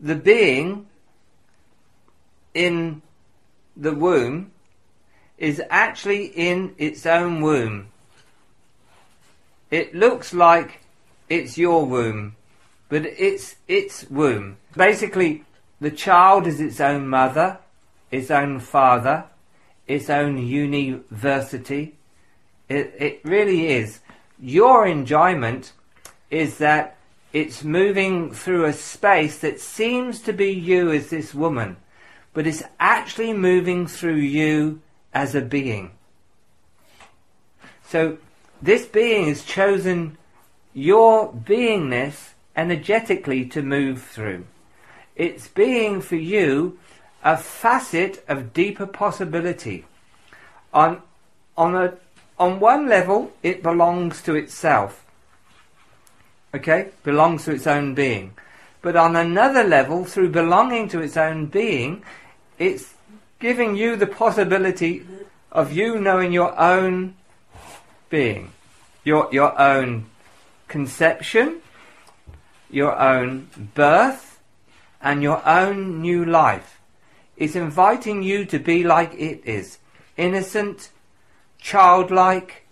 the being in the womb is actually in its own womb. It looks like it's your womb, but it's its womb. Basically, the child is its own mother, its own father, its own university. It, it really is. Your enjoyment is that it's moving through a space that seems to be you as this woman, but it's actually moving through you as a being. So this being has chosen your beingness energetically to move through. It's being for you a facet of deeper possibility. On, on, a, on one level, it belongs to itself. Okay? Belongs to its own being. But on another level, through belonging to its own being, it's giving you the possibility of you knowing your own being, your, your own conception, your own birth, and your own new life. It's inviting you to be like it is innocent, childlike,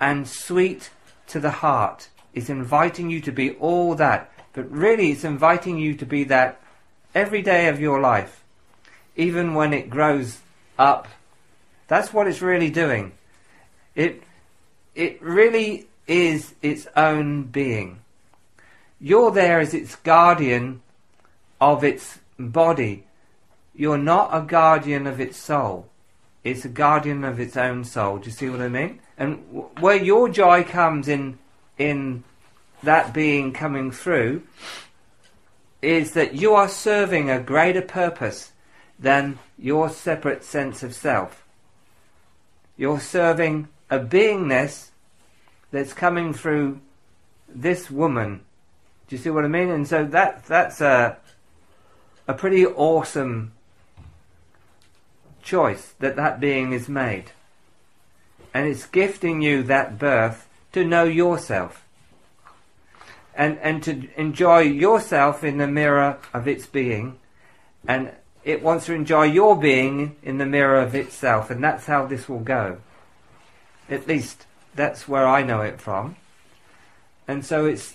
and sweet to the heart. It's inviting you to be all that, but really it's inviting you to be that every day of your life, even when it grows up. That's what it's really doing. It it really is its own being. You're there as its guardian of its body. You're not a guardian of its soul. It's a guardian of its own soul. Do you see what I mean? And where your joy comes in, in that being coming through, is that you are serving a greater purpose than your separate sense of self. You're serving a beingness that's coming through this woman. Do you see what I mean? And so that that's a a pretty awesome choice that that being is made. And it's gifting you that birth to know yourself. And and to enjoy yourself in the mirror of its being and it wants to enjoy your being in the mirror of itself and that's how this will go. At least that's where I know it from. And so it's,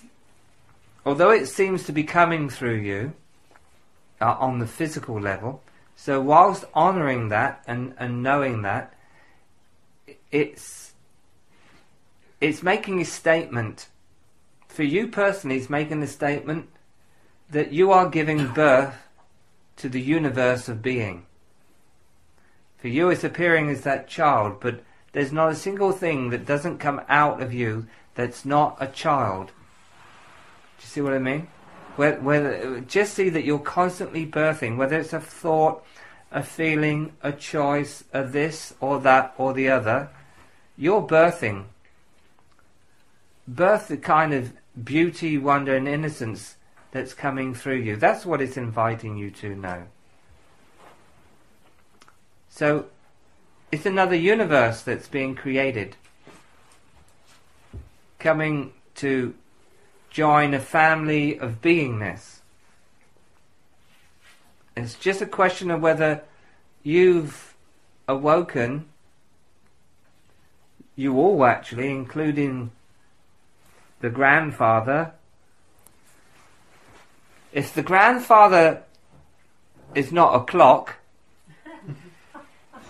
although it seems to be coming through you uh, on the physical level, so whilst honouring that and, and knowing that, it's it's making a statement. For you personally, it's making a statement that you are giving birth to the universe of being. For you, it's appearing as that child, but there's not a single thing that doesn't come out of you that's not a child. Do you see what I mean? Where, where, just see that you're constantly birthing, whether it's a thought, a feeling, a choice, a this or that or the other, you're birthing. Birth the kind of beauty, wonder, and innocence that's coming through you. That's what it's inviting you to know. So it's another universe that's being created. Coming to join a family of beingness. It's just a question of whether you've awoken, you all actually, including the grandfather. If the grandfather is not a clock,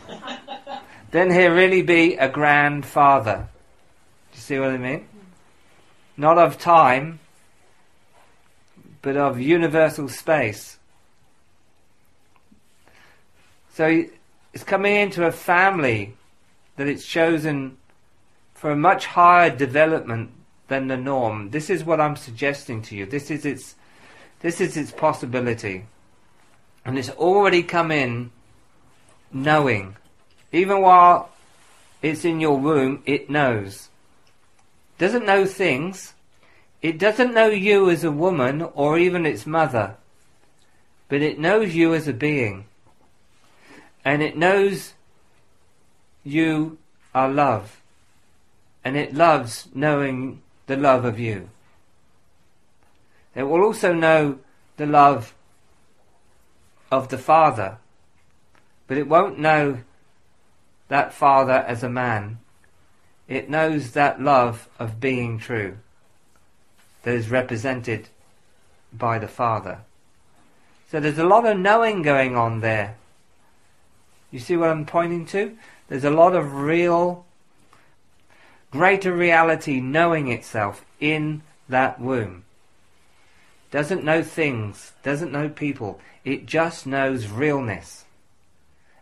then he'll really be a grandfather. Do you see what I mean? Not of time, but of universal space. So it's coming into a family that it's chosen for a much higher development than the norm. This is what I'm suggesting to you. This is its this is its possibility. And it's already come in knowing even while it's in your room, it knows. Doesn't know things. It doesn't know you as a woman or even its mother. But it knows you as a being. And it knows you are love. And it loves knowing the love of you. It will also know the love of the Father, but it won't know that Father as a man. It knows that love of being true that is represented by the Father. So there's a lot of knowing going on there. You see what I'm pointing to? There's a lot of real, greater reality knowing itself in that womb. Doesn't know things, doesn't know people. It just knows realness.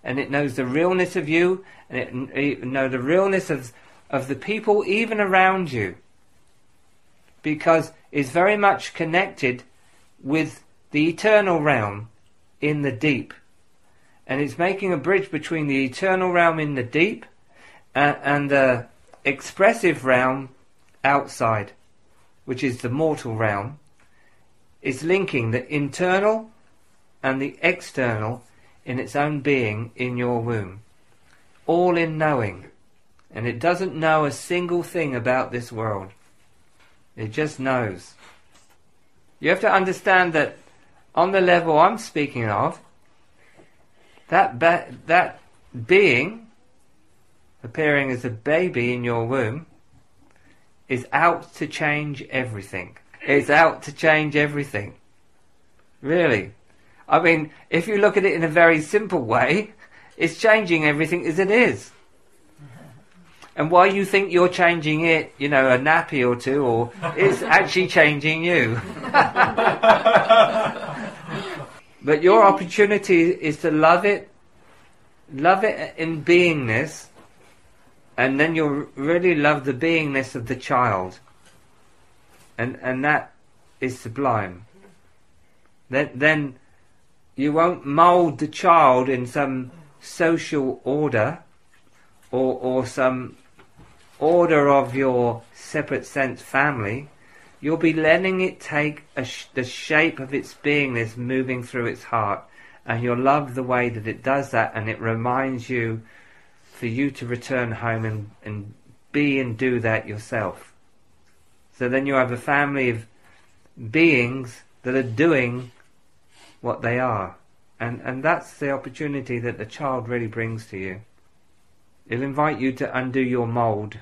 And it knows the realness of you, and it, it knows the realness of, of the people even around you. Because it's very much connected with the eternal realm in the deep. And it's making a bridge between the eternal realm in the deep and, and the expressive realm outside, which is the mortal realm. is linking the internal and the external in its own being in your womb. All in knowing. And it doesn't know a single thing about this world. It just knows. You have to understand that on the level I'm speaking of, that ba- that being appearing as a baby in your womb is out to change everything. It's out to change everything. Really. I mean, if you look at it in a very simple way, it's changing everything as it is. And why you think you're changing it, you know, a nappy or two, or it's actually changing you. but your opportunity is to love it, love it in beingness, and then you'll really love the beingness of the child. And and that is sublime. Then then you won't mould the child in some social order or or some order of your separate sense family, you'll be letting it take sh- the shape of its beingness moving through its heart. And you'll love the way that it does that, and it reminds you for you to return home and, and be and do that yourself. So then you have a family of beings that are doing what they are. And, and that's the opportunity that the child really brings to you. It'll invite you to undo your mould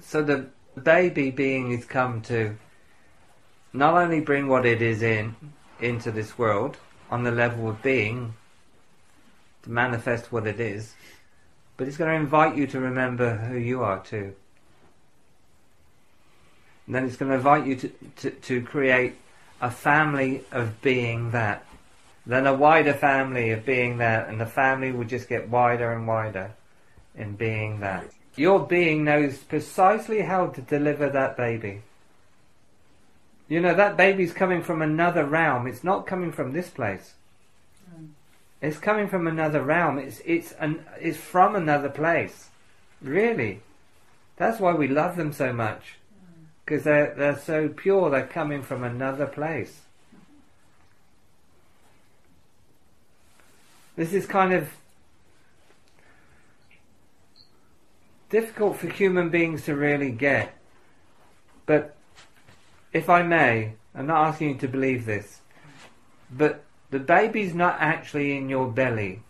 so the baby being is come to not only bring what it is in into this world on the level of being to manifest what it is, but it's going to invite you to remember who you are too. And then it's going to invite you to, to, to create a family of being that. Then a wider family of being that, and the family will just get wider and wider in being that. Your being knows precisely how to deliver that baby. You know, that baby's coming from another realm. It's not coming from this place. Mm. It's coming from another realm. It's, it's, an, it's from another place. Really. That's why we love them so much. Because they're, they're so pure, they're coming from another place. This is kind of difficult for human beings to really get. But if I may, I'm not asking you to believe this, but the baby's not actually in your belly.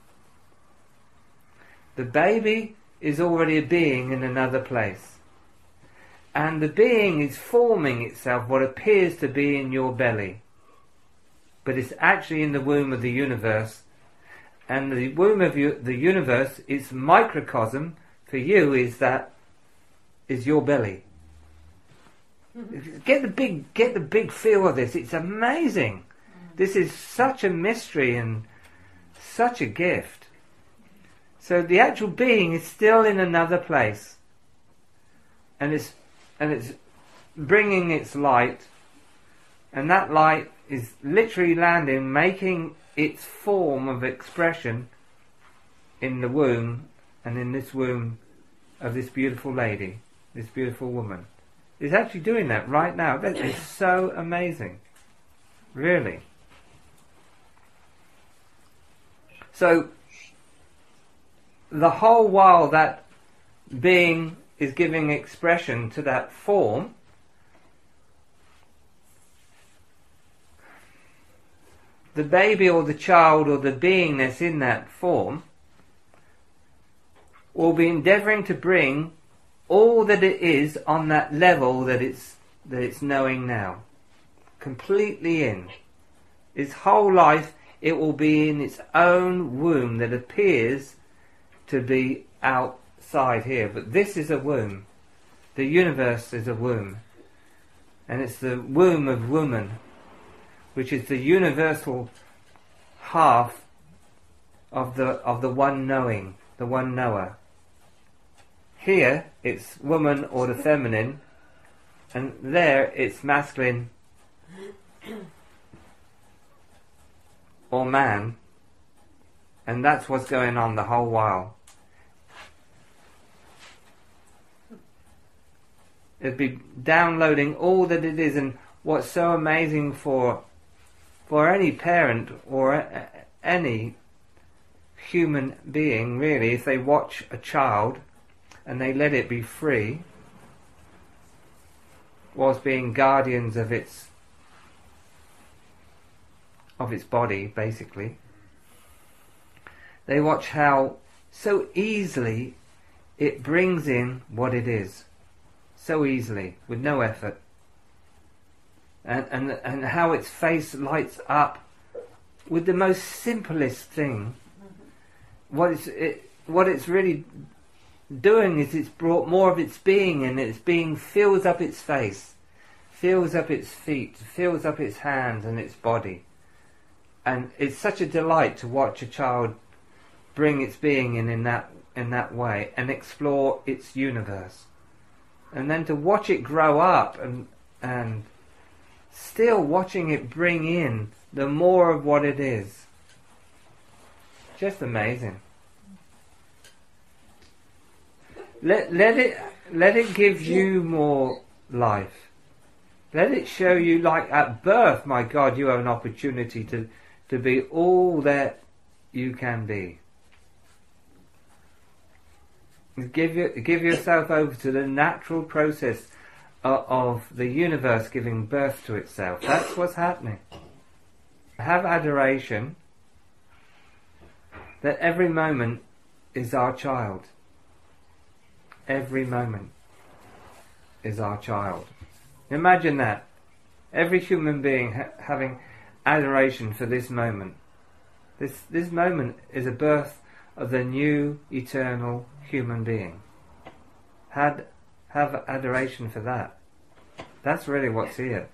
The baby is already a being in another place. And the being is forming itself what appears to be in your belly. But it's actually in the womb of the universe. And the womb of the universe its microcosm for you is that is your belly. Mm-hmm. Get the big get the big feel of this. It's amazing. This is such a mystery and such a gift. So the actual being is still in another place, and it's and it's bringing its light, and that light is literally landing, making its form of expression in the womb, and in this womb of this beautiful lady, this beautiful woman, is actually doing that right now. That is so amazing. Really. So, the whole while that being is giving expression to that form, the baby or the child or the beingness in that form will be endeavoring to bring all that it is on that level that it's that it's knowing now. Completely in. Its whole life it will be in its own womb that appears to be outside here. But this is a womb. The universe is a womb. And it's the womb of woman which is the universal half of the of the one knowing the one knower. Here it's woman or the feminine, and there it's masculine or man, and that's what's going on the whole while. It'd be downloading all that it is, and what's so amazing for for any parent or any human being, really, if they watch a child and they let it be free, whilst being guardians of its of its body, basically. They watch how so easily it brings in what it is, so easily, with no effort, and and and how its face lights up with the most simplest thing. What it's it, what it's really doing is it's brought more of its being in. Its being fills up its face, fills up its feet, fills up its hands and its body. And it's such a delight to watch a child bring its being in in that in that way and explore its universe. And then to watch it grow up and and still watching it bring in the more of what it is. Just amazing. Let let it let it give you more life. Let it show you like at birth, my God, you have an opportunity to to be all that you can be. Give give yourself over to the natural process of, of the universe giving birth to itself. That's what's happening. Have adoration that every moment is our child every moment is our child. Imagine that. Every human being ha- having adoration for this moment. This, this moment is a birth of the new eternal human being. Had, have adoration for that. That's really what's here.